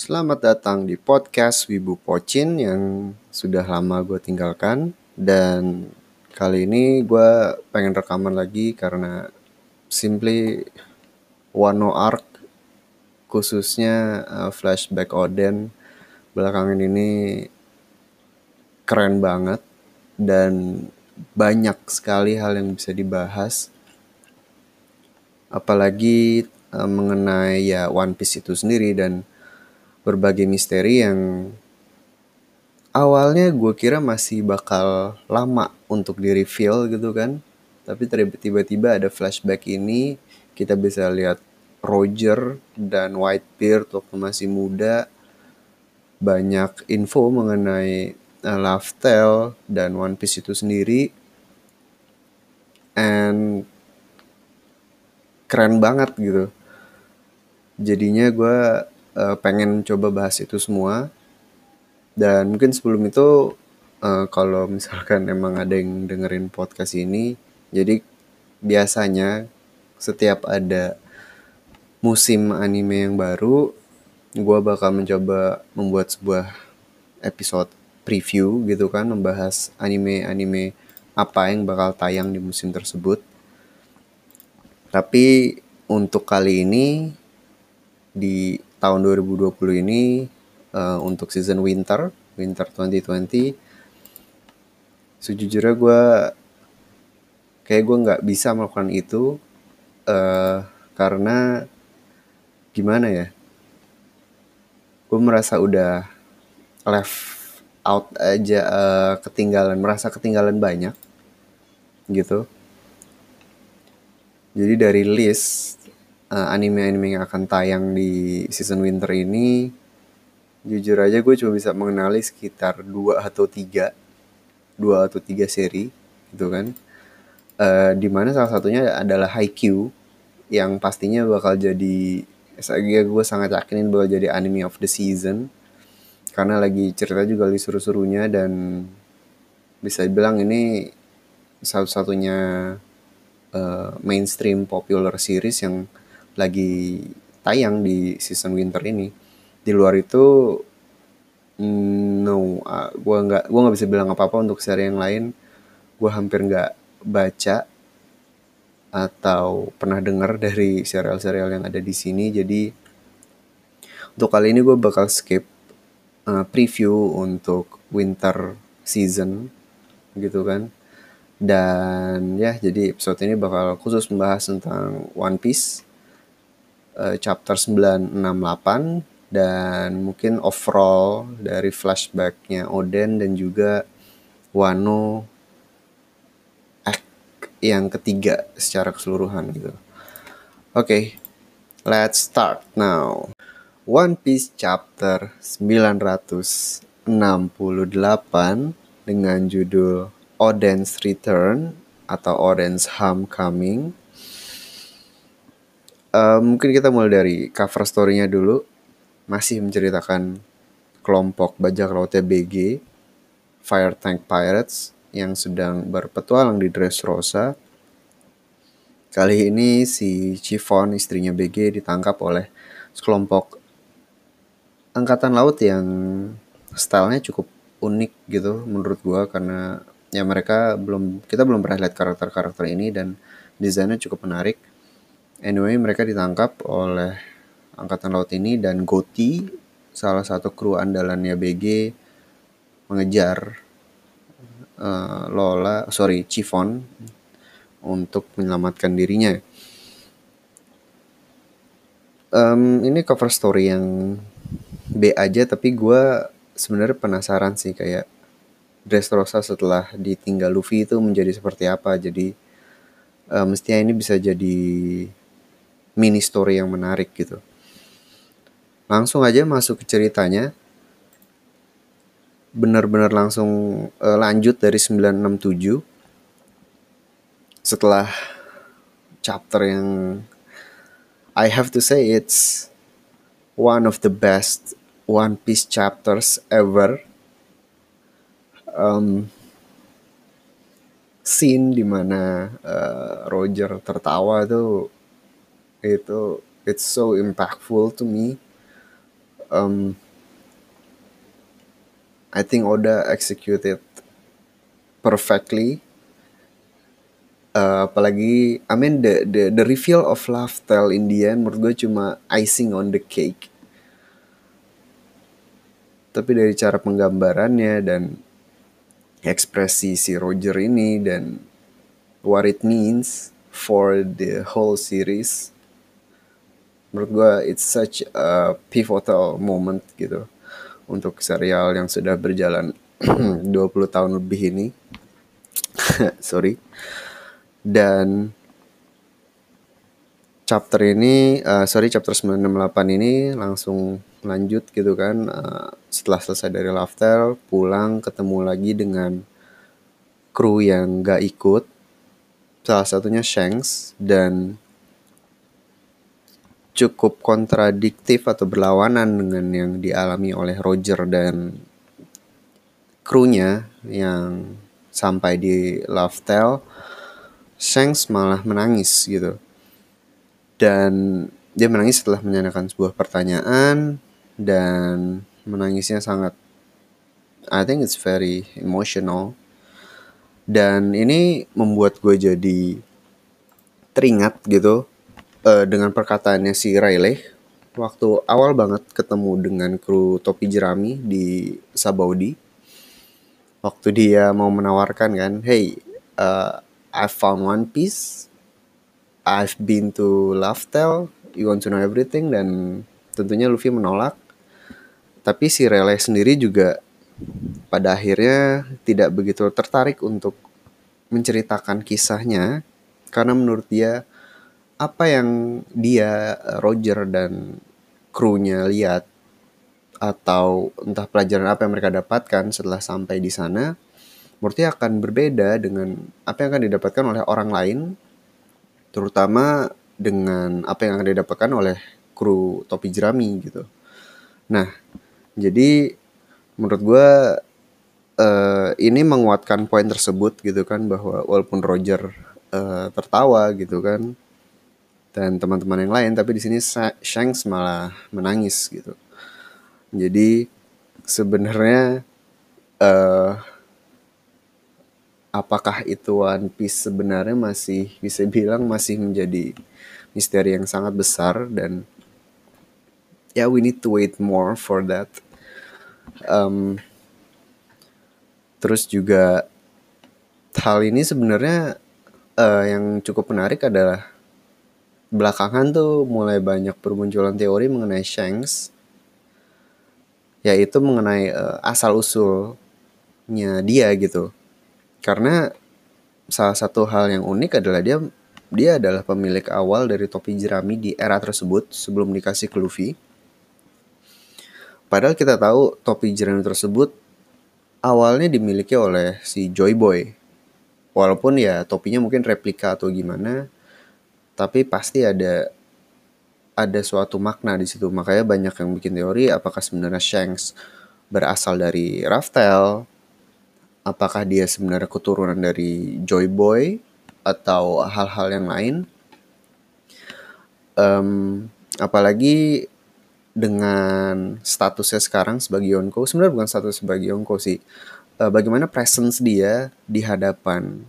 Selamat datang di podcast Wibu Pocin yang sudah lama gue tinggalkan. Dan kali ini gue pengen rekaman lagi karena simply Wano Arc khususnya uh, flashback Oden belakangan ini keren banget dan banyak sekali hal yang bisa dibahas. Apalagi uh, mengenai ya One Piece itu sendiri dan berbagai misteri yang awalnya gue kira masih bakal lama untuk di reveal gitu kan. Tapi tiba-tiba ada flashback ini kita bisa lihat Roger dan Whitebeard waktu masih muda banyak info mengenai uh, Love Tale dan One Piece itu sendiri. And keren banget gitu. Jadinya gue uh, pengen coba bahas itu semua. Dan mungkin sebelum itu uh, kalau misalkan emang ada yang dengerin podcast ini jadi biasanya setiap ada musim anime yang baru gue bakal mencoba membuat sebuah episode preview gitu kan membahas anime-anime apa yang bakal tayang di musim tersebut. Tapi untuk kali ini di tahun 2020 ini uh, untuk season winter, winter 2020, sejujurnya gue kayak gue nggak bisa melakukan itu uh, karena gimana ya? Gue merasa udah left out aja uh, ketinggalan, merasa ketinggalan banyak gitu. Jadi dari list anime-anime yang akan tayang di season winter ini jujur aja gue cuma bisa mengenali sekitar dua atau tiga dua atau tiga seri gitu kan. Uh, di mana salah satunya adalah Haikyuu yang pastinya bakal jadi saya gue sangat yakinin bakal jadi anime of the season karena lagi cerita juga lagi seru-serunya dan bisa dibilang ini satu-satunya uh, mainstream popular series yang lagi tayang di season winter ini. Di luar itu mm, no uh, gue nggak gue nggak bisa bilang apa apa untuk seri yang lain. Gue hampir nggak baca atau pernah dengar dari serial-serial yang ada di sini. Jadi untuk kali ini gue bakal skip uh, preview untuk winter season gitu kan. Dan ya jadi episode ini bakal khusus membahas tentang One Piece uh, chapter 968 dan mungkin overall dari flashbacknya Oden dan juga Wano act yang ketiga secara keseluruhan gitu. Oke, okay, let's start now. One Piece chapter 968 dengan judul Oden's Return atau Oden's Homecoming Uh, mungkin kita mulai dari cover story-nya dulu. Masih menceritakan kelompok bajak lautnya BG, Fire Tank Pirates, yang sedang berpetualang di Dressrosa. Kali ini si Chiffon, istrinya BG, ditangkap oleh sekelompok angkatan laut yang stylenya cukup unik gitu menurut gua karena ya mereka belum kita belum pernah lihat karakter-karakter ini dan desainnya cukup menarik Anyway, mereka ditangkap oleh angkatan laut ini dan Goti, salah satu kru andalannya BG, mengejar uh, Lola, sorry, Chiffon untuk menyelamatkan dirinya. Um, ini cover story yang B aja, tapi gue sebenarnya penasaran sih kayak Dressrosa setelah ditinggal Luffy itu menjadi seperti apa. Jadi uh, mestinya ini bisa jadi mini story yang menarik gitu. Langsung aja masuk ke ceritanya. Benar-benar langsung uh, lanjut dari 967. Setelah chapter yang I have to say it's one of the best One Piece chapters ever. Um, scene di mana uh, Roger tertawa tuh itu it's so impactful to me. Um, I think Oda executed perfectly. Uh, apalagi I mean the the the reveal of Love Tale in the end menurut gue cuma icing on the cake. Tapi dari cara penggambarannya dan ekspresi si Roger ini dan what it means for the whole series menurut gue it's such a pivotal moment gitu untuk serial yang sudah berjalan 20 tahun lebih ini. Sorry. Dan chapter ini uh, sorry chapter 968 ini langsung lanjut gitu kan. Uh, setelah selesai dari Laftel pulang ketemu lagi dengan kru yang gak ikut. Salah satunya Shanks dan cukup kontradiktif atau berlawanan dengan yang dialami oleh Roger dan krunya yang sampai di Laftel Shanks malah menangis gitu. Dan dia menangis setelah menanyakan sebuah pertanyaan dan menangisnya sangat I think it's very emotional. Dan ini membuat gue jadi teringat gitu uh, dengan perkataannya si Riley waktu awal banget ketemu dengan kru topi jerami di Sabaudi. Waktu dia mau menawarkan kan, hey, uh, I found One Piece. I've been to Laftel. You want to know everything dan tentunya Luffy menolak. Tapi si Rele sendiri juga pada akhirnya tidak begitu tertarik untuk menceritakan kisahnya karena menurut dia apa yang dia Roger dan krunya lihat atau entah pelajaran apa yang mereka dapatkan setelah sampai di sana menurutnya akan berbeda dengan apa yang akan didapatkan oleh orang lain, terutama dengan apa yang akan didapatkan oleh kru topi jerami gitu. Nah, jadi menurut gue uh, ini menguatkan poin tersebut gitu kan bahwa walaupun Roger uh, tertawa gitu kan dan teman-teman yang lain, tapi di sini Shanks malah menangis gitu. Jadi sebenarnya uh, apakah itu One Piece sebenarnya masih bisa bilang masih menjadi misteri yang sangat besar dan ya yeah, we need to wait more for that. Um, terus juga hal ini sebenarnya uh, yang cukup menarik adalah belakangan tuh mulai banyak bermunculan teori mengenai Shanks yaitu mengenai uh, asal usulnya dia gitu karena salah satu hal yang unik adalah dia dia adalah pemilik awal dari topi jerami di era tersebut sebelum dikasih ke Luffy. Padahal kita tahu topi jerami tersebut awalnya dimiliki oleh si Joy Boy. Walaupun ya topinya mungkin replika atau gimana, tapi pasti ada ada suatu makna di situ. Makanya banyak yang bikin teori apakah sebenarnya Shanks berasal dari Raftel apakah dia sebenarnya keturunan dari Joy Boy atau hal-hal yang lain. Um, apalagi dengan statusnya sekarang sebagai Yonko, sebenarnya bukan status sebagai Yonko sih. Uh, bagaimana presence dia di hadapan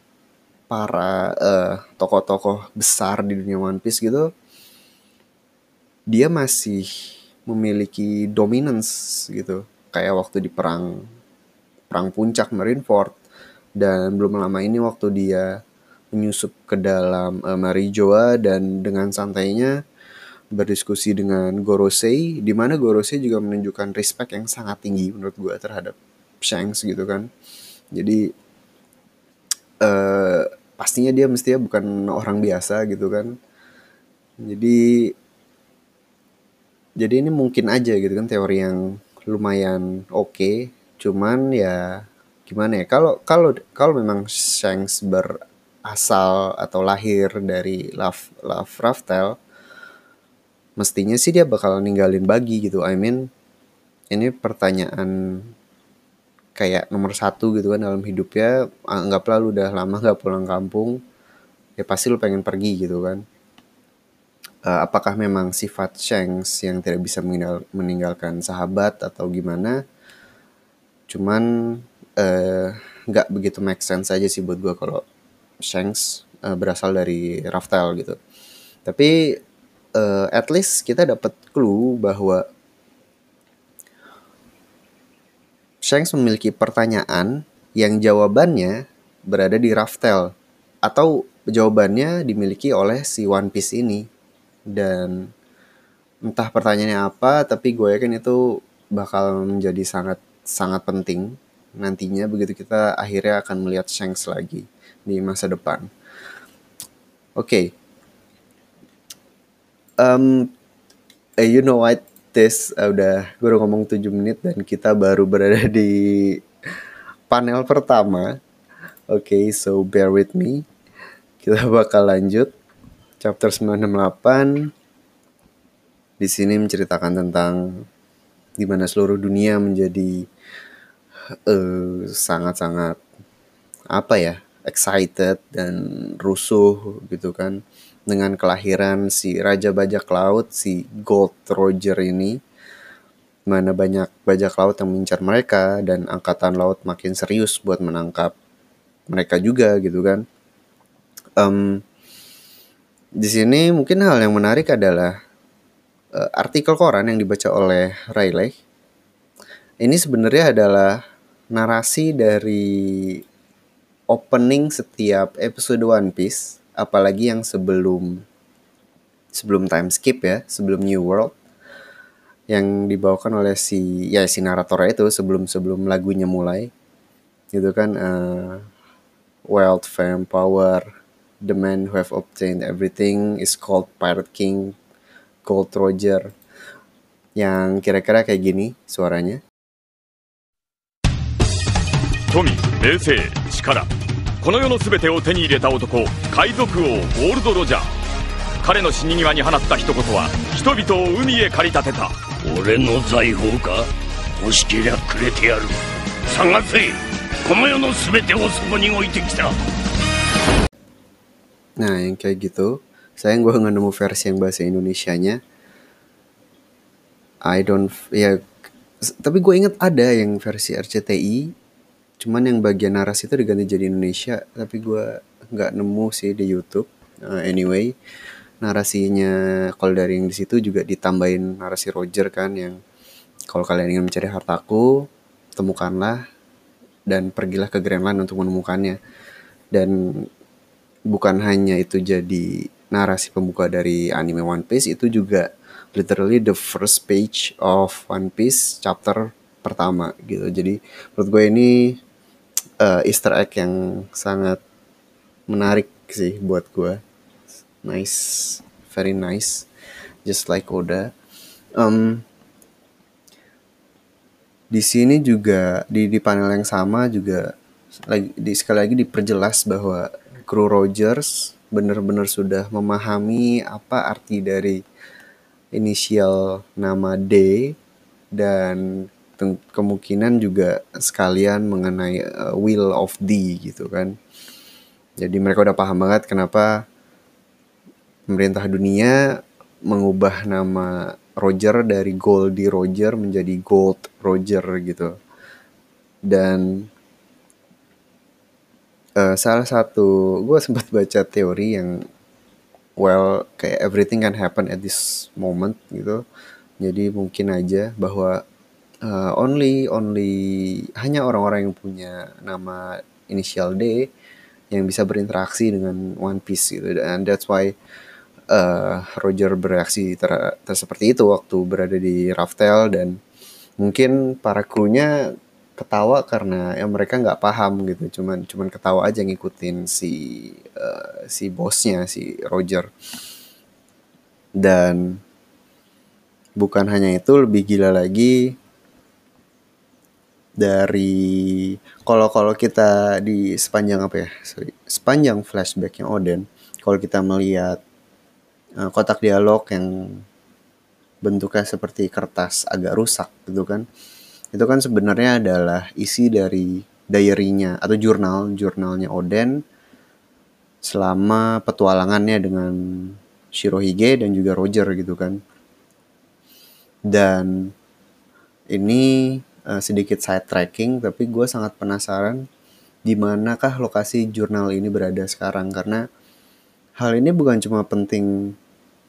para uh, tokoh-tokoh besar di dunia One Piece gitu, dia masih memiliki dominance gitu. Kayak waktu di perang perang puncak Marineford dan belum lama ini waktu dia menyusup ke dalam uh, Marijoa dan dengan santainya berdiskusi dengan Gorosei di mana Gorosei juga menunjukkan respect yang sangat tinggi menurut gue terhadap Shanks gitu kan jadi uh, pastinya dia mestinya bukan orang biasa gitu kan. Jadi jadi ini mungkin aja gitu kan teori yang lumayan oke. Okay cuman ya gimana ya kalau kalau kalau memang Shanks berasal atau lahir dari Love Love Raftel mestinya sih dia bakal ninggalin bagi gitu. I mean ini pertanyaan kayak nomor satu gitu kan dalam hidupnya anggaplah lu udah lama gak pulang kampung ya pasti lu pengen pergi gitu kan. Uh, apakah memang sifat Shanks yang tidak bisa meninggal, meninggalkan sahabat atau gimana? Cuman nggak uh, begitu make sense aja sih buat gue kalau Shanks uh, berasal dari Raftel gitu. Tapi uh, at least kita dapat clue bahwa Shanks memiliki pertanyaan yang jawabannya berada di Raftel atau jawabannya dimiliki oleh si One Piece ini dan entah pertanyaannya apa tapi gue yakin itu bakal menjadi sangat sangat penting nantinya begitu kita akhirnya akan melihat Shanks lagi di masa depan. Oke. Okay. Um, eh, you know what? This uh, udah gue udah ngomong 7 menit dan kita baru berada di panel pertama. Oke, okay, so bear with me. Kita bakal lanjut chapter 968. Di sini menceritakan tentang di mana seluruh dunia menjadi uh, sangat-sangat uh, apa ya excited dan rusuh gitu kan dengan kelahiran si Raja Bajak Laut si Gold Roger ini mana banyak bajak laut yang mengincar mereka dan angkatan laut makin serius buat menangkap mereka juga gitu kan. Um, di sini mungkin hal yang menarik adalah uh, artikel koran yang dibaca oleh Riley ini sebenarnya adalah narasi dari opening setiap episode One Piece, apalagi yang sebelum sebelum time skip ya, sebelum New World yang dibawakan oleh si ya si naratornya itu sebelum sebelum lagunya mulai gitu kan uh, wealth fame power the man who have obtained everything is called pirate king gold roger yang kira-kira kayak gini suaranya 富、名声、力 この世の全てを手に入れた男海賊王ゴールド・ロジャー彼の死に際に放った一言は人々を海へ駆り立てた俺の財宝か欲しけりゃくれてやる探せこの世の全てをそこに置いてきた Nah, yang kayak gitu. Sayang gue nggak nemu versi yang bahasa Indonesia-nya. I don't, ya, tapi gue inget ada yang versi RCTI cuman yang bagian narasi itu diganti jadi Indonesia tapi gue nggak nemu sih di YouTube. Uh, anyway narasinya kalau dari yang di situ juga ditambahin narasi Roger kan yang kalau kalian ingin mencari hartaku temukanlah dan pergilah ke Greenland untuk menemukannya. Dan bukan hanya itu jadi narasi pembuka dari anime One Piece itu juga literally the first page of One Piece chapter pertama gitu. Jadi menurut gue ini uh, Easter egg yang sangat menarik sih buat gue. Nice, very nice, just like Oda. Um, di sini juga di di panel yang sama juga lagi di sekali lagi diperjelas bahwa kru Rogers benar-benar sudah memahami apa arti dari inisial nama D dan kemungkinan juga sekalian mengenai uh, will of D gitu kan. Jadi mereka udah paham banget kenapa pemerintah dunia mengubah nama Roger dari Goldie Roger menjadi Gold Roger gitu. Dan uh, salah satu gue sempat baca teori yang well kayak everything can happen at this moment gitu. Jadi mungkin aja bahwa uh, only only hanya orang-orang yang punya nama inisial D yang bisa berinteraksi dengan One Piece gitu. Dan that's why uh, Roger bereaksi ter, ter seperti itu waktu berada di Raftel. Dan mungkin para krunya ketawa karena ya mereka nggak paham gitu. Cuman cuman ketawa aja ngikutin si uh, si bosnya si Roger. Dan bukan hanya itu lebih gila lagi dari kalau kalau kita di sepanjang apa ya sorry sepanjang flashbacknya Oden kalau kita melihat uh, kotak dialog yang bentuknya seperti kertas agak rusak gitu kan itu kan sebenarnya adalah isi dari diary-nya atau jurnal jurnalnya Oden selama petualangannya dengan Shirohige dan juga Roger gitu kan. Dan ini uh, sedikit side tracking tapi gue sangat penasaran di manakah lokasi jurnal ini berada sekarang karena hal ini bukan cuma penting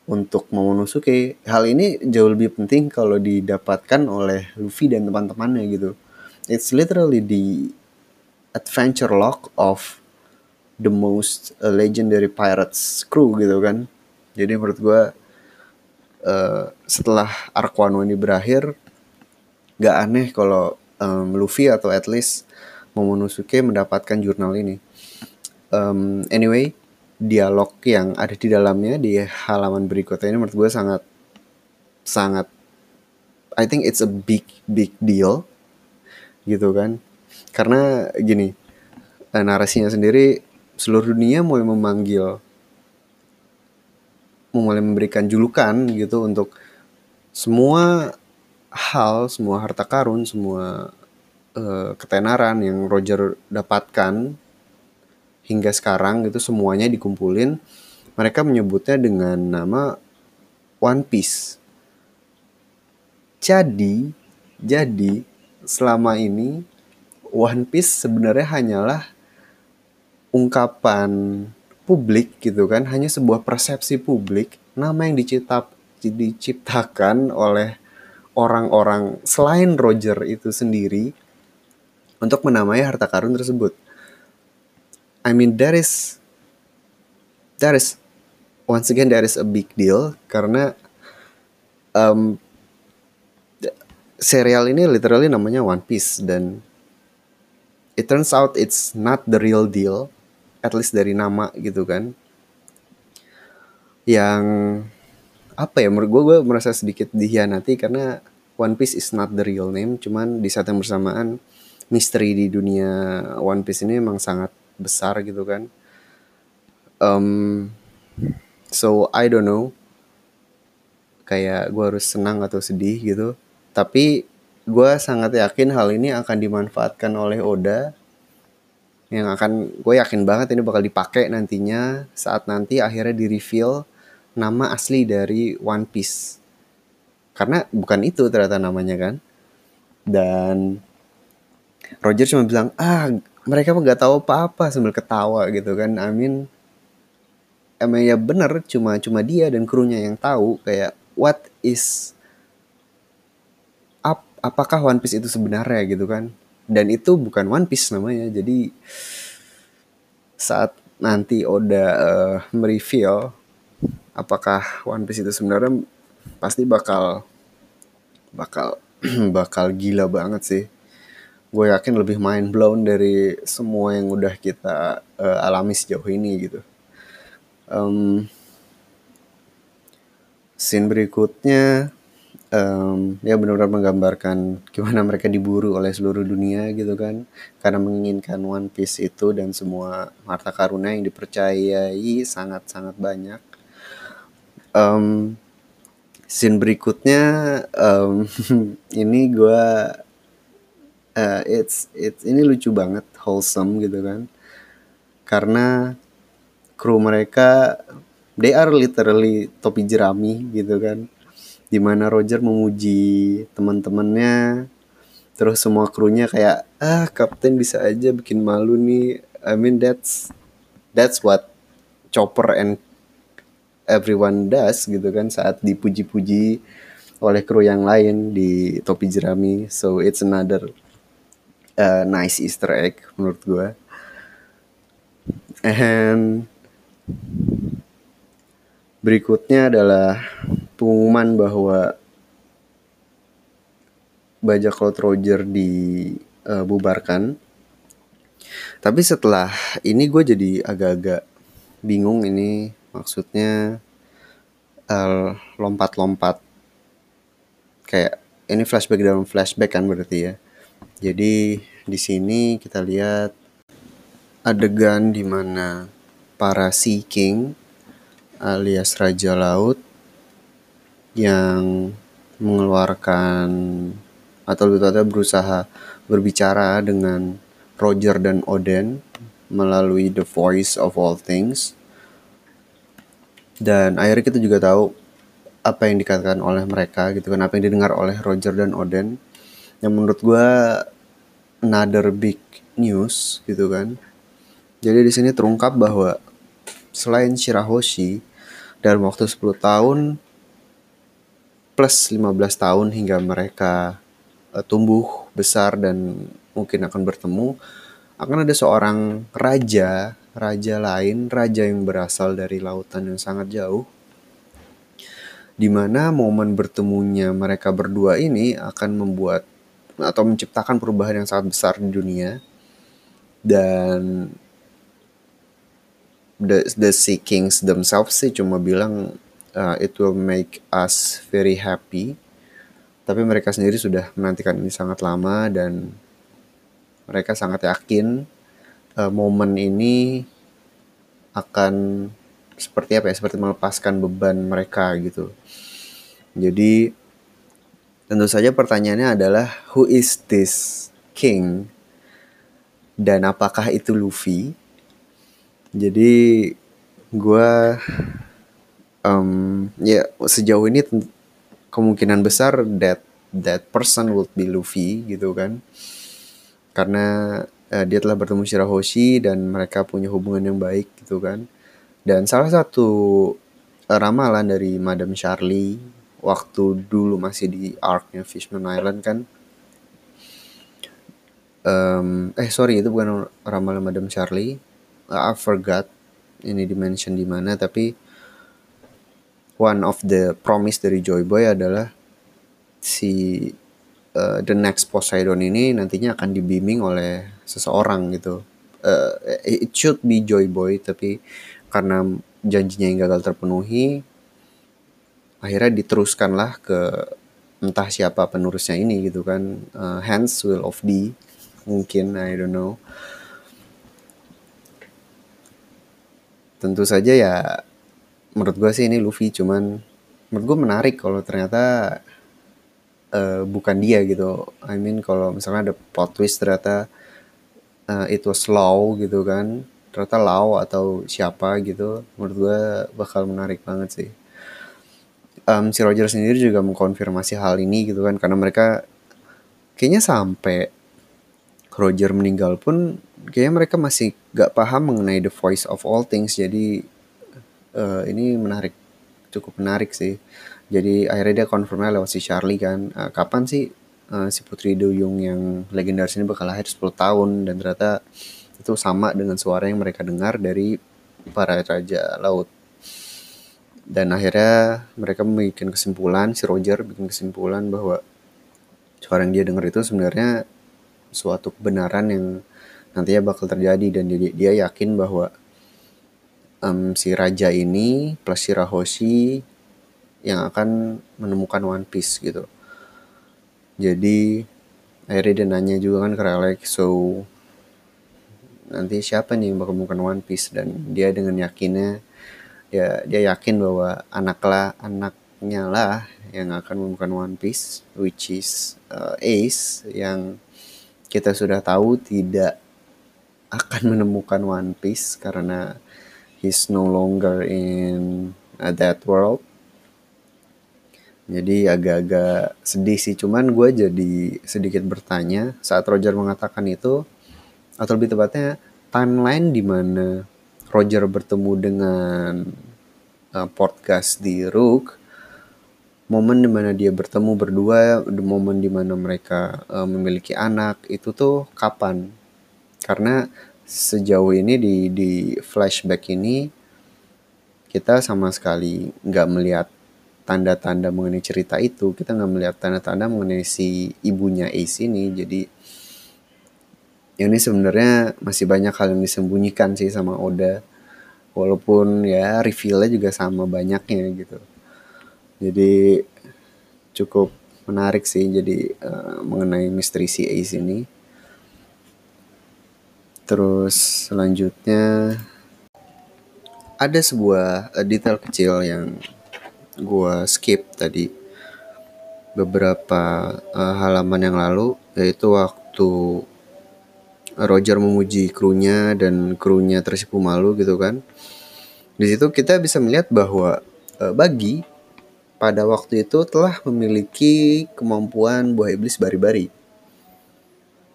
untuk Momonosuke, hal ini jauh lebih penting kalau didapatkan oleh Luffy dan teman-temannya gitu. It's literally the adventure log of the most legendary pirates crew gitu kan. Jadi menurut gue uh, setelah arc Wano ini berakhir, gak aneh kalau um, Luffy atau at least Momonosuke mendapatkan jurnal ini. Um, anyway, dialog yang ada di dalamnya di halaman berikutnya ini menurut gue sangat sangat I think it's a big big deal gitu kan karena gini eh, narasinya sendiri seluruh dunia mulai memanggil mulai memberikan julukan gitu untuk semua hal semua harta karun semua uh, ketenaran yang Roger dapatkan hingga sekarang itu semuanya dikumpulin mereka menyebutnya dengan nama One Piece. Jadi, jadi selama ini One Piece sebenarnya hanyalah ungkapan publik gitu kan, hanya sebuah persepsi publik, nama yang dicipta, diciptakan oleh orang-orang selain Roger itu sendiri untuk menamai harta karun tersebut. I mean that is that is once again that is a big deal karena um, serial ini literally namanya One Piece dan it turns out it's not the real deal at least dari nama gitu kan yang apa ya menurut gue gue merasa sedikit dihianati karena One Piece is not the real name. Cuman di saat yang bersamaan misteri di dunia One Piece ini emang sangat besar gitu kan. Um, so I don't know. Kayak gue harus senang atau sedih gitu. Tapi gue sangat yakin hal ini akan dimanfaatkan oleh Oda. Yang akan gue yakin banget ini bakal dipakai nantinya saat nanti akhirnya di reveal nama asli dari One Piece. Karena bukan itu ternyata namanya kan? Dan Roger cuma bilang ah mereka nggak tahu apa-apa sambil ketawa gitu kan. I mean emang ya bener cuma cuma dia dan krunya yang tahu kayak what is ap, apakah One Piece itu sebenarnya? gitu kan. Dan itu bukan One Piece namanya jadi saat nanti Oda uh, mereveal apakah One Piece itu sebenarnya pasti bakal bakal bakal gila banget sih gue yakin lebih mind blown dari semua yang udah kita uh, alami sejauh ini gitu. Um, scene berikutnya um, ya benar-benar menggambarkan gimana mereka diburu oleh seluruh dunia gitu kan karena menginginkan One Piece itu dan semua harta karunnya yang dipercayai sangat-sangat banyak. Um, scene berikutnya um, ini gue uh, it's it's ini lucu banget wholesome gitu kan. Karena kru mereka they are literally topi jerami gitu kan. Di mana Roger memuji teman-temannya terus semua krunya kayak ah kapten bisa aja bikin malu nih. I mean that's that's what Chopper and everyone does gitu kan saat dipuji-puji oleh kru yang lain di topi jerami so it's another uh, nice Easter egg menurut gue. And berikutnya adalah pengumuman bahwa bajak laut Roger dibubarkan. Uh, Tapi setelah ini gue jadi agak-agak bingung ini maksudnya uh, lompat-lompat kayak ini flashback dalam flashback kan berarti ya jadi di sini kita lihat adegan di mana para Sea King alias Raja Laut yang mengeluarkan atau lebih tepatnya berusaha berbicara dengan Roger dan Oden melalui The Voice of All Things. Dan akhirnya kita juga tahu apa yang dikatakan oleh mereka gitu kan apa yang didengar oleh Roger dan Oden. Yang menurut gue another big news gitu kan. Jadi di sini terungkap bahwa selain Shirahoshi dalam waktu 10 tahun plus 15 tahun hingga mereka uh, tumbuh besar dan mungkin akan bertemu akan ada seorang raja raja lain raja yang berasal dari lautan yang sangat jauh di mana momen bertemunya mereka berdua ini akan membuat atau menciptakan perubahan yang sangat besar di dunia. Dan the the Sea Kings themselves sih cuma bilang uh, it will make us very happy. Tapi mereka sendiri sudah menantikan ini sangat lama dan mereka sangat yakin uh, momen ini akan seperti apa ya? Seperti melepaskan beban mereka gitu. Jadi tentu saja pertanyaannya adalah who is this king? Dan apakah itu Luffy? Jadi gue um, ya sejauh ini kemungkinan besar that that person would be Luffy gitu kan. Karena uh, dia telah bertemu Shirahoshi dan mereka punya hubungan yang baik gitu kan. Dan salah satu uh, ramalan dari Madam Charlie waktu dulu masih di arcnya Fishman Island kan um, eh sorry itu bukan ramalan Madam Charlie. Uh, I forgot ini dimension di mana tapi one of the promise dari Joy Boy adalah si uh, the next Poseidon ini nantinya akan dibimbing oleh seseorang gitu. Uh, it should be Joy Boy tapi karena janjinya yang gagal terpenuhi akhirnya diteruskanlah ke entah siapa penerusnya ini gitu kan uh, hence will of D mungkin I don't know tentu saja ya menurut gue sih ini Luffy cuman menurut gue menarik kalau ternyata uh, bukan dia gitu. I mean kalau misalnya ada plot twist ternyata uh, it was gitu kan. Ternyata Lau atau siapa gitu menurut gue bakal menarik banget sih. Um, si Roger sendiri juga mengkonfirmasi hal ini gitu kan karena mereka kayaknya sampai Roger meninggal pun kayaknya mereka masih gak paham mengenai the voice of all things. Jadi uh, ini menarik cukup menarik sih jadi akhirnya dia konfirmnya lewat si Charlie kan. Uh, kapan sih uh, si Putri Duyung yang legendaris ini bakal lahir? 10 tahun. Dan ternyata itu sama dengan suara yang mereka dengar dari para raja laut. Dan akhirnya mereka membuat kesimpulan si Roger bikin kesimpulan bahwa suara yang dia dengar itu sebenarnya suatu kebenaran yang nantinya bakal terjadi. Dan dia, dia yakin bahwa um, si raja ini plus si Rahoshi yang akan menemukan One Piece gitu. Jadi akhirnya dia nanya juga kan ke Raleigh, so nanti siapa nih yang bakal menemukan One Piece dan dia dengan yakinnya ya dia yakin bahwa anaklah anaknya lah yang akan menemukan One Piece which is uh, Ace yang kita sudah tahu tidak akan menemukan One Piece karena he's no longer in uh, that world jadi agak-agak sedih sih. Cuman gue jadi sedikit bertanya saat Roger mengatakan itu atau lebih tepatnya timeline di mana Roger bertemu dengan uh, podcast di Rook momen di mana dia bertemu berdua momen di mana mereka uh, memiliki anak itu tuh kapan? Karena sejauh ini di di flashback ini kita sama sekali nggak melihat tanda-tanda mengenai cerita itu kita nggak melihat tanda-tanda mengenai si ibunya Ace ini. Jadi ini sebenarnya masih banyak hal yang disembunyikan sih sama Oda. Walaupun ya revealnya juga sama banyaknya gitu. Jadi cukup menarik sih jadi uh, mengenai misteri si Ace ini. Terus selanjutnya ada sebuah uh, detail kecil yang gue skip tadi beberapa uh, halaman yang lalu yaitu waktu Roger memuji krunya dan krunya tersipu malu gitu kan Di situ kita bisa melihat bahwa uh, bagi pada waktu itu telah memiliki kemampuan buah iblis bari-bari.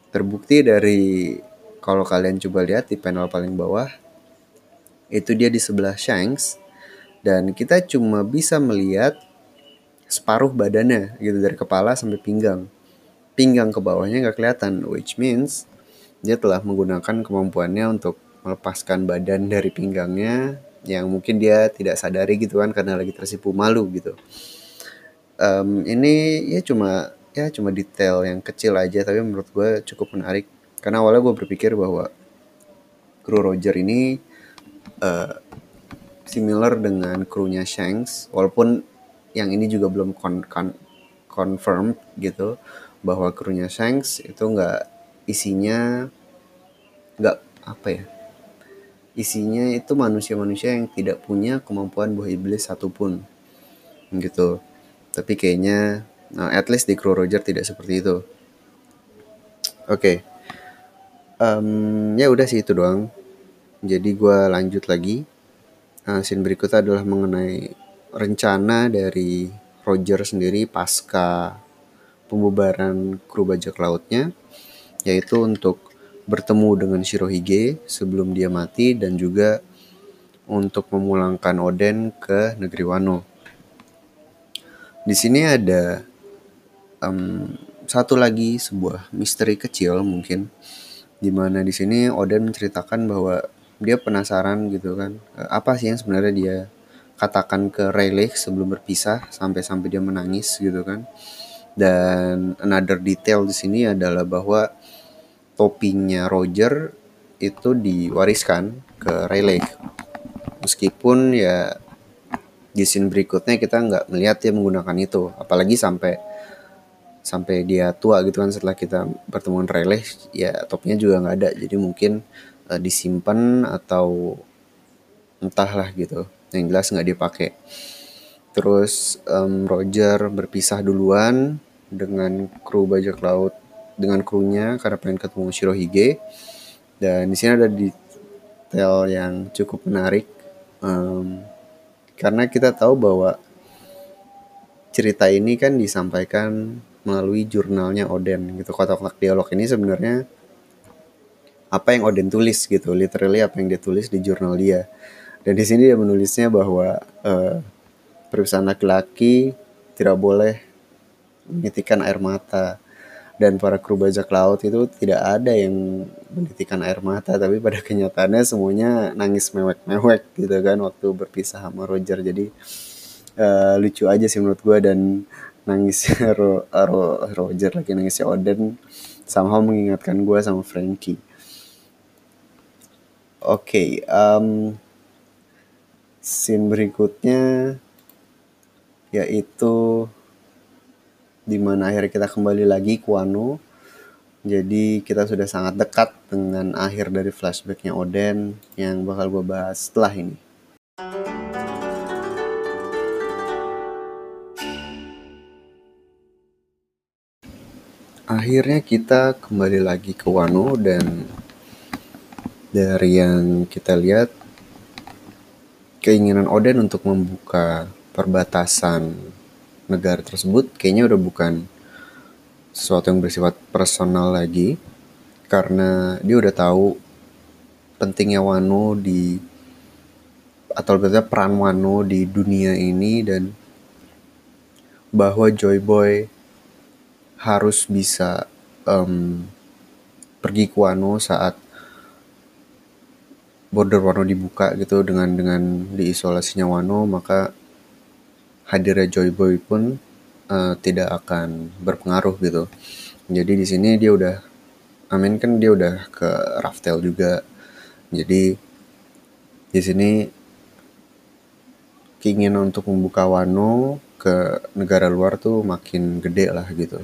Terbukti dari kalau kalian coba lihat di panel paling bawah, itu dia di sebelah Shanks, dan kita cuma bisa melihat separuh badannya gitu dari kepala sampai pinggang. Pinggang ke bawahnya nggak kelihatan, which means dia telah menggunakan kemampuannya untuk melepaskan badan dari pinggangnya yang mungkin dia tidak sadari gitu kan karena lagi tersipu malu gitu um, ini ya cuma ya cuma detail yang kecil aja tapi menurut gue cukup menarik karena awalnya gue berpikir bahwa kru Roger ini uh, similar dengan krunya Shanks walaupun yang ini juga belum kon kon confirm gitu bahwa krunya Shanks itu nggak isinya nggak apa ya isinya itu manusia-manusia yang tidak punya kemampuan buah iblis satupun gitu. Tapi kayaknya nah, at least di Crow Roger tidak seperti itu. Oke. Okay. um, ya udah sih itu doang. Jadi gue lanjut lagi uh, scene berikutnya adalah mengenai rencana dari Roger sendiri pasca pembubaran kru bajak lautnya yaitu untuk bertemu dengan Shirohige sebelum dia mati dan juga untuk memulangkan Oden ke negeri Wano. Di sini ada um, satu lagi sebuah misteri kecil mungkin di mana di sini Oden menceritakan bahwa dia penasaran gitu kan. E, apa sih yang sebenarnya dia katakan ke Rayleigh sebelum berpisah sampai-sampai dia menangis gitu kan. Dan another detail di sini adalah bahwa topinya Roger itu diwariskan ke Rayleigh meskipun ya di scene berikutnya kita nggak melihat dia menggunakan itu. Apalagi sampai sampai dia tua gitu kan setelah kita bertemu relay ya topnya juga nggak ada. Jadi mungkin uh, disimpan atau entahlah gitu. Yang jelas nggak dipakai. Terus um, Roger berpisah duluan dengan kru bajak laut dengan krunya karena pengen ketemu Shirohige dan di sini ada detail yang cukup menarik um, karena kita tahu bahwa cerita ini kan disampaikan melalui jurnalnya Oden gitu kotak-kotak dialog ini sebenarnya apa yang Oden tulis gitu literally apa yang dia tulis di jurnal dia. Dan di sini dia menulisnya bahwa uh, perusahaan laki-laki tidak boleh menitikan air mata. Dan para kru bajak laut itu tidak ada yang menitikan air mata tapi pada kenyataannya semuanya nangis mewek-mewek gitu kan waktu berpisah sama Roger. Jadi uh, lucu aja sih menurut gue dan nangis Ro, Ro, Roger lagi nangisnya Oden sama mengingatkan gue sama Frankie oke okay, um, scene berikutnya yaitu di mana akhirnya kita kembali lagi ke Wano. Jadi kita sudah sangat dekat dengan akhir dari flashbacknya Oden yang bakal gue bahas setelah ini. Akhirnya kita kembali lagi ke Wano dan dari yang kita lihat keinginan Oden untuk membuka perbatasan negara tersebut kayaknya udah bukan sesuatu yang bersifat personal lagi karena dia udah tahu pentingnya Wano di atau lebih peran Wano di dunia ini dan bahwa Joy Boy harus bisa um, pergi ke Wano saat border Wano dibuka gitu dengan dengan diisolasinya Wano maka hadirnya Joy Boy pun uh, tidak akan berpengaruh gitu. Jadi di sini dia udah Amin kan dia udah ke Raftel juga. Jadi di sini keinginan untuk membuka Wano ke negara luar tuh makin gede lah gitu.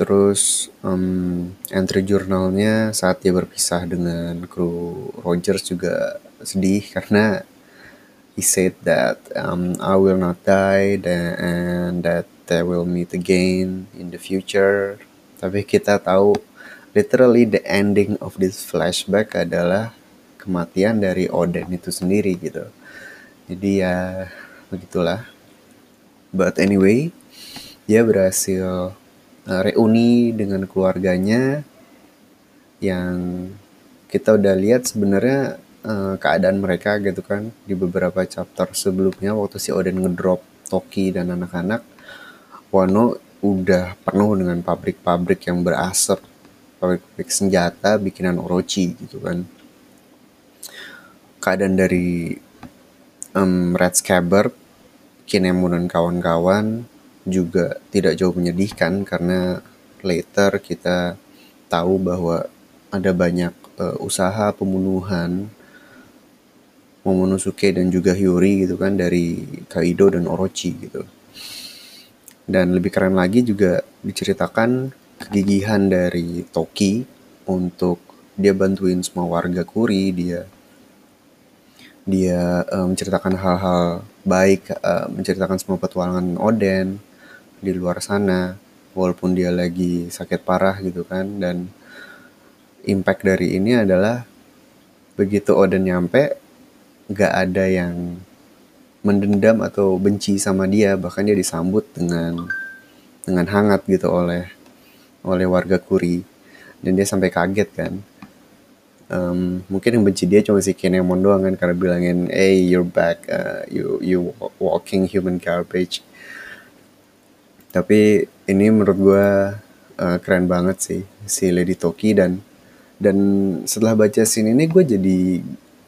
Terus um, entry jurnalnya saat dia berpisah dengan kru Rogers juga sedih karena he said that um, I will not die and that they will meet again in the future. Tapi kita tahu literally the ending of this flashback adalah kematian dari Oden itu sendiri gitu jadi ya begitulah but anyway dia berhasil reuni dengan keluarganya yang kita udah lihat sebenarnya uh, keadaan mereka gitu kan di beberapa chapter sebelumnya waktu si Oden ngedrop Toki dan anak-anak Wano udah penuh dengan pabrik-pabrik yang berasap pabrik-pabrik senjata bikinan Orochi gitu kan. Keadaan dari um, Red Scabbard Kinemon dan kawan-kawan juga tidak jauh menyedihkan karena later kita tahu bahwa ada banyak uh, usaha pembunuhan Momonosuke dan juga Hyori gitu kan dari Kaido dan Orochi gitu. Dan lebih keren lagi juga diceritakan kegigihan dari Toki untuk dia bantuin semua warga Kuri, dia dia uh, menceritakan hal-hal baik, uh, menceritakan semua petualangan Oden di luar sana, walaupun dia lagi sakit parah gitu kan, dan impact dari ini adalah begitu Oden nyampe gak ada yang mendendam atau benci sama dia. Bahkan dia disambut dengan dengan hangat gitu oleh oleh warga Kuri. Dan dia sampai kaget kan. Um, mungkin yang benci dia cuma si Kinemon doang kan karena bilangin hey you're back uh, you you walking human garbage tapi ini menurut gue uh, keren banget sih si Lady Toki dan dan setelah baca scene ini gue jadi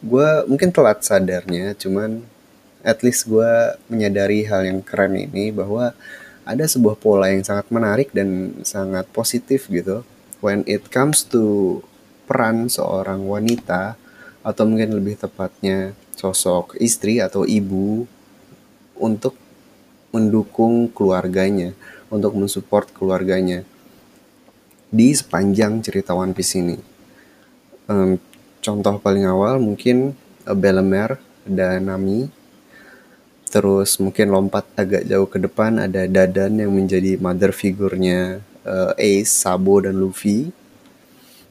gue mungkin telat sadarnya cuman at least gue menyadari hal yang keren ini bahwa ada sebuah pola yang sangat menarik dan sangat positif gitu. When it comes to peran seorang wanita atau mungkin lebih tepatnya sosok istri atau ibu untuk mendukung keluarganya, untuk mensupport keluarganya. Di sepanjang cerita One Piece ini. Um, contoh paling awal mungkin uh, Bellemere dan Nami. Terus mungkin lompat agak jauh ke depan ada Dadan yang menjadi mother figurnya uh, Ace, Sabo dan Luffy.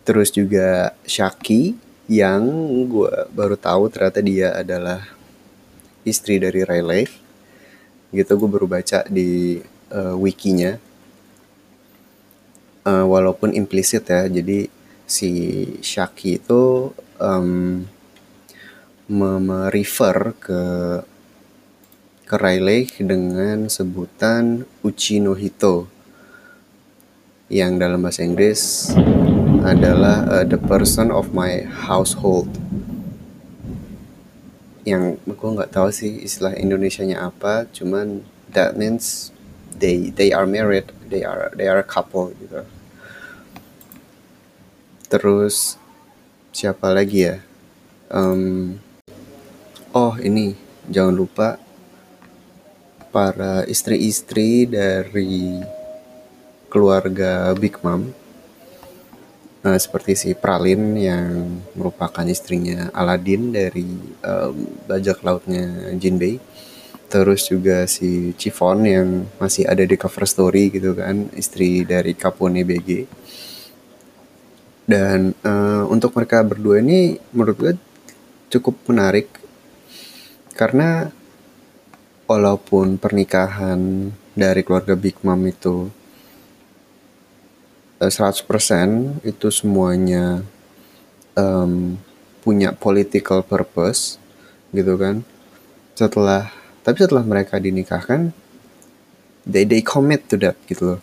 Terus juga Shaki yang gue baru tahu ternyata dia adalah istri dari Rayleigh gitu gue baru baca di uh, wikinya. Uh, walaupun implisit ya jadi si Shaki itu um, merefer ke ke Riley dengan sebutan Uchinohito yang dalam bahasa Inggris adalah uh, the person of my household yang gue nggak tahu sih istilah Indonesia-nya apa cuman that means they they are married they are they are a couple gitu. Terus siapa lagi ya? Um, oh ini jangan lupa para istri-istri dari keluarga Big Mom uh, seperti si Pralin yang merupakan istrinya Aladin dari um, bajak lautnya Jinbei. Terus juga si Chiffon yang masih ada di cover story gitu kan istri dari Capone BG dan uh, untuk mereka berdua ini menurut gue cukup menarik. Karena walaupun pernikahan dari keluarga Big Mom itu 100% eh, itu semuanya um, punya political purpose gitu kan. Setelah tapi setelah mereka dinikahkan they they commit to that gitu loh.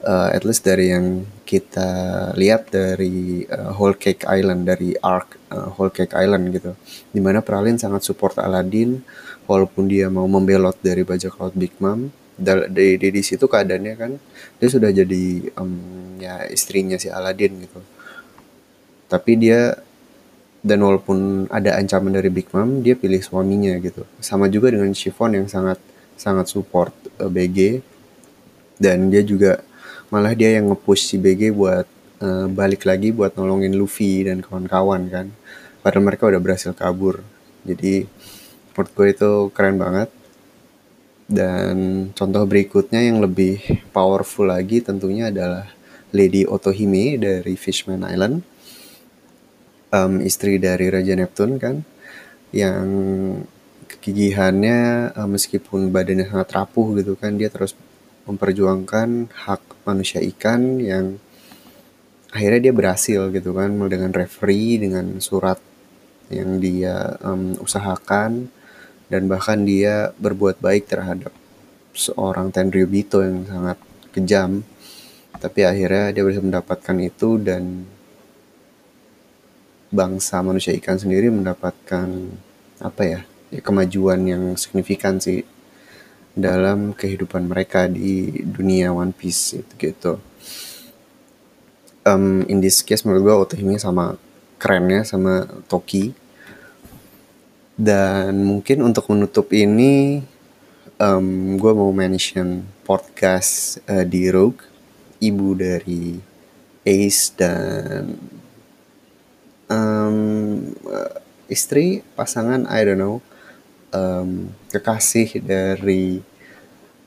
Uh, at least dari yang kita lihat dari uh, Whole Cake Island dari arc uh, Whole Cake Island gitu. Di mana Pralin sangat support Aladdin walaupun dia mau membelot dari bajak laut Big Mom di, di, di situ keadaannya kan dia sudah jadi um, ya istrinya si Aladdin gitu. Tapi dia dan walaupun ada ancaman dari Big Mom dia pilih suaminya gitu. Sama juga dengan Chiffon yang sangat sangat support uh, BG dan dia juga malah dia yang nge-push si BG buat uh, balik lagi buat nolongin Luffy dan kawan-kawan kan. Padahal mereka udah berhasil kabur. Jadi menurut gue itu keren banget dan contoh berikutnya yang lebih powerful lagi tentunya adalah Lady Otohime dari Fishman Island. Um, istri dari Raja Neptune kan yang kegigihannya uh, meskipun badannya sangat rapuh gitu kan dia terus memperjuangkan hak manusia ikan yang akhirnya dia berhasil gitu kan dengan referee dengan surat yang dia um, usahakan dan bahkan dia berbuat baik terhadap seorang Tenryubito yang sangat kejam tapi akhirnya dia bisa mendapatkan itu dan bangsa manusia ikan sendiri mendapatkan apa ya, ya kemajuan yang signifikan sih dalam kehidupan mereka di dunia One Piece itu gitu. Um, in this case menurut gue Otohime sama kerennya sama Toki dan mungkin untuk menutup ini um, gue mau mention podcast uh, di Rogue ibu dari Ace dan um, istri pasangan I don't know um, kekasih dari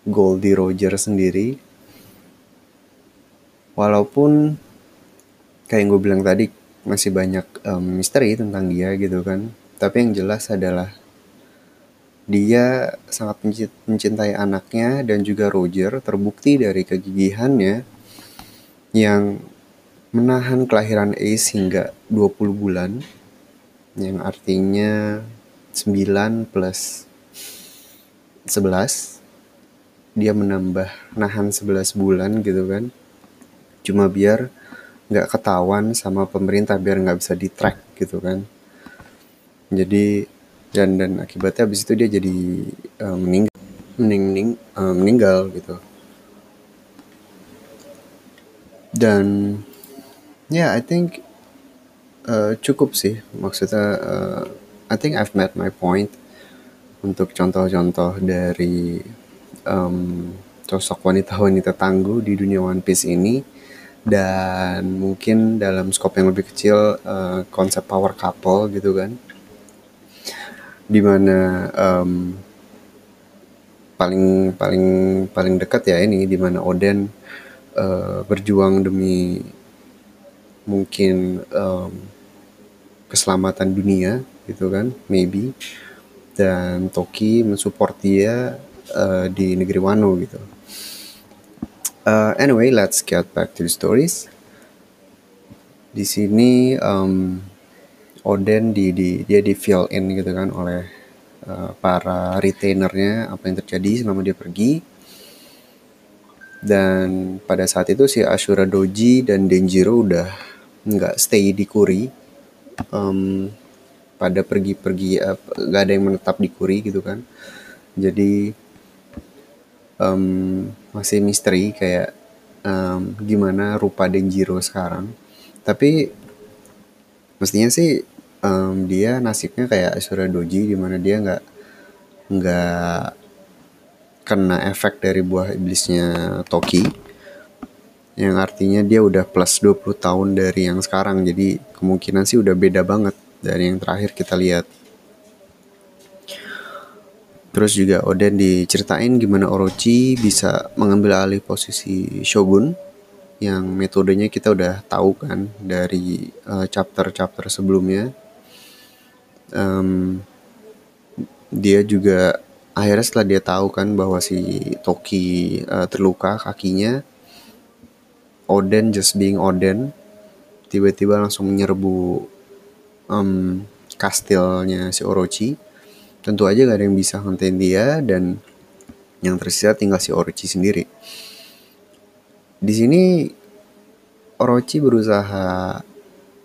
Goldie Roger sendiri. Walaupun kayak yang gue bilang tadi masih banyak um, misteri tentang dia gitu kan tapi yang jelas adalah dia sangat mencintai anaknya dan juga Roger terbukti dari kegigihannya yang menahan kelahiran Ace hingga 20 bulan yang artinya 9 plus 11 dia menambah nahan 11 bulan gitu kan. Cuma biar nggak ketahuan sama pemerintah biar nggak bisa di track gitu kan jadi dan dan akibatnya abis itu dia jadi uh, meninggal. Mening, mening, uh, meninggal gitu. Dan ya yeah, I think uh, cukup sih. Maksudnya uh, I think I've met my point. Untuk contoh-contoh dari um, sosok wanita-wanita tangguh di dunia One Piece ini. Dan mungkin dalam skop yang lebih kecil uh, konsep power couple gitu kan di mana um, paling paling paling dekat ya ini di mana Oden uh, berjuang demi mungkin um, keselamatan dunia gitu kan maybe. Dan Toki mensupport dia uh, di negeri Wano gitu. Uh, anyway let's get back to the stories. Di sini um, Oden di, di dia di fill in gitu kan oleh uh, para retainernya apa yang terjadi selama dia pergi. Dan pada saat itu si Ashura Doji dan Denjiro udah nggak stay di Kuri. Um, pada pergi-pergi uh, nggak ada yang menetap di Kuri gitu kan. Jadi um, masih misteri kayak um, gimana rupa Denjiro sekarang. Tapi mestinya sih um, dia nasibnya kayak Asura Doji di mana dia nggak nggak kena efek dari buah iblisnya Toki yang artinya dia udah plus 20 tahun dari yang sekarang. Jadi kemungkinan sih udah beda banget dari yang terakhir kita lihat. Terus juga Oden diceritain gimana Orochi bisa mengambil alih posisi Shogun yang metodenya kita udah tahu kan dari uh, chapter-chapter sebelumnya um, dia juga akhirnya setelah dia tahu kan bahwa si Toki uh, terluka kakinya Oden just being Oden tiba-tiba langsung menyerbu um, kastilnya si Orochi. Tentu aja gak ada yang bisa ngantain dia dan yang tersisa tinggal si Orochi sendiri. Di sini Orochi berusaha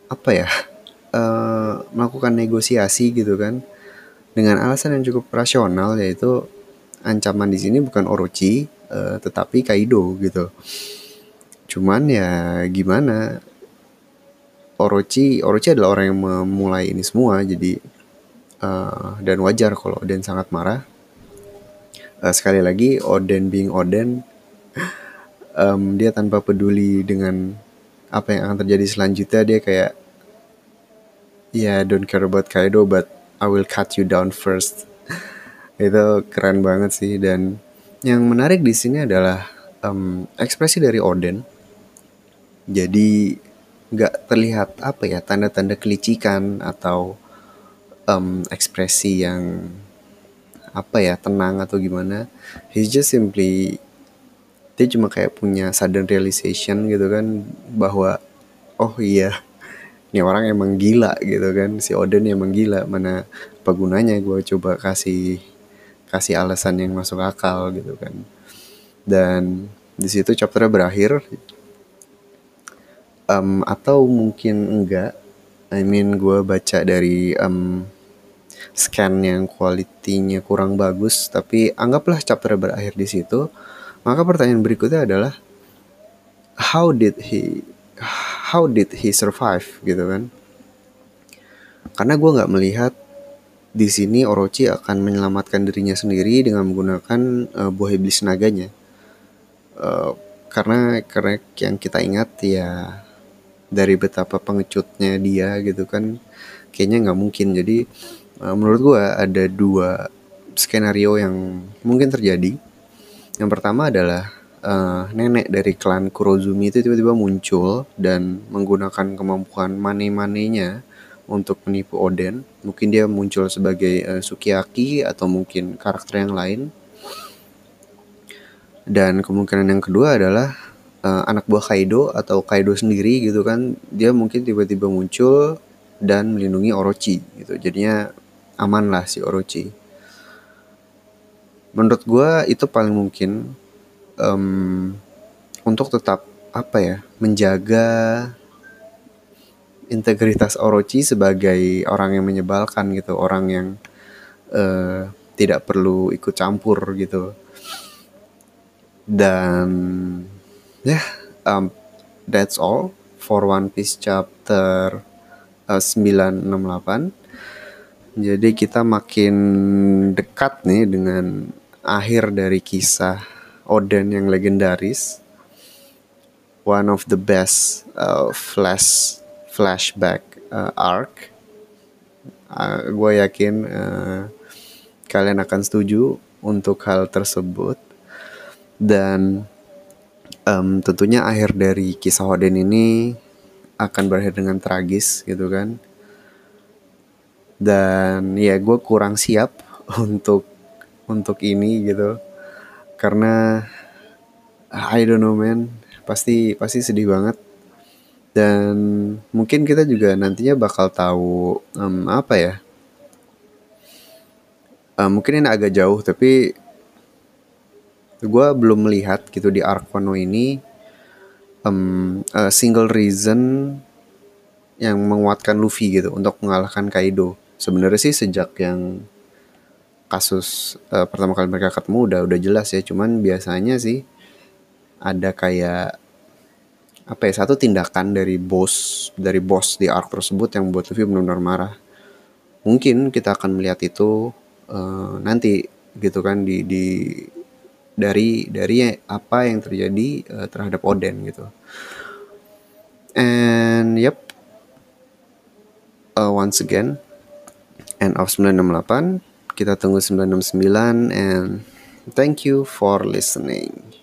apa ya uh, melakukan negosiasi gitu kan dengan alasan yang cukup rasional yaitu ancaman di sini bukan Orochi uh, tetapi Kaido gitu. Cuman ya gimana Orochi Orochi adalah orang yang memulai ini semua jadi uh, dan wajar kalau Oden sangat marah. Uh, sekali lagi Oden being Oden um, dia tanpa peduli dengan apa yang akan terjadi selanjutnya dia kayak yeah, don't care about Kaido, but I will cut you down first. itu keren banget sih dan yang menarik di sini adalah um, ekspresi dari Oden. Jadi nggak terlihat apa ya tanda-tanda kelicikan atau um, ekspresi yang apa ya tenang atau gimana he's just simply dia cuma kayak punya sudden realization gitu kan bahwa oh iya ini orang emang gila gitu kan. Si Odin emang gila. Mana apa gunanya gue coba kasih kasih alasan yang masuk akal gitu kan. Dan di situ chapternya berakhir. Um, atau mungkin enggak I mean gue baca dari um, scan yang kualitinya kurang bagus tapi anggaplah chapter berakhir di situ. Maka pertanyaan berikutnya adalah how did he how did he survive gitu kan? Karena gue nggak melihat di sini Orochi akan menyelamatkan dirinya sendiri dengan menggunakan uh, buah iblis naganya uh, karena karena yang kita ingat ya dari betapa pengecutnya dia gitu kan kayaknya nggak mungkin. Jadi uh, menurut gue ada dua skenario yang mungkin terjadi. Yang pertama adalah uh, nenek dari klan Kurozumi itu tiba-tiba muncul dan menggunakan kemampuan mane-manenya untuk menipu Oden. Mungkin dia muncul sebagai uh, Sukiyaki atau mungkin karakter yang lain. Dan kemungkinan yang kedua adalah uh, anak buah Kaido atau Kaido sendiri gitu kan. Dia mungkin tiba-tiba muncul dan melindungi Orochi gitu. Jadinya aman lah si Orochi menurut gue itu paling mungkin um, untuk tetap apa ya menjaga integritas Orochi sebagai orang yang menyebalkan gitu orang yang uh, tidak perlu ikut campur gitu. Dan ya yeah, um, that's all for One Piece chapter uh, 968 jadi kita makin dekat nih dengan akhir dari kisah Oden yang legendaris. One of the best uh, flash flashback uh, arc. Uh, gue yakin uh, kalian akan setuju untuk hal tersebut dan um, tentunya akhir dari kisah Oden ini akan berakhir dengan tragis gitu kan dan ya gue kurang siap untuk untuk ini gitu karena I don't know man. Pasti pasti sedih banget. Dan mungkin kita juga nantinya bakal tahu um, apa ya? Uh, mungkin ini agak jauh tapi gue belum melihat gitu di arc Wano ini um, a single reason yang menguatkan Luffy gitu untuk mengalahkan Kaido. Sebenarnya sih sejak yang kasus uh, pertama kali mereka ketemu udah udah jelas ya. Cuman biasanya sih ada kayak apa ya satu tindakan dari bos dari bos di arc tersebut yang buat Luffy benar-benar marah. Mungkin kita akan melihat itu uh, nanti gitu kan di di dari dari apa yang terjadi uh, terhadap Oden gitu. And yep. Uh, once again end of 968 kita tunggu 969 and thank you for listening.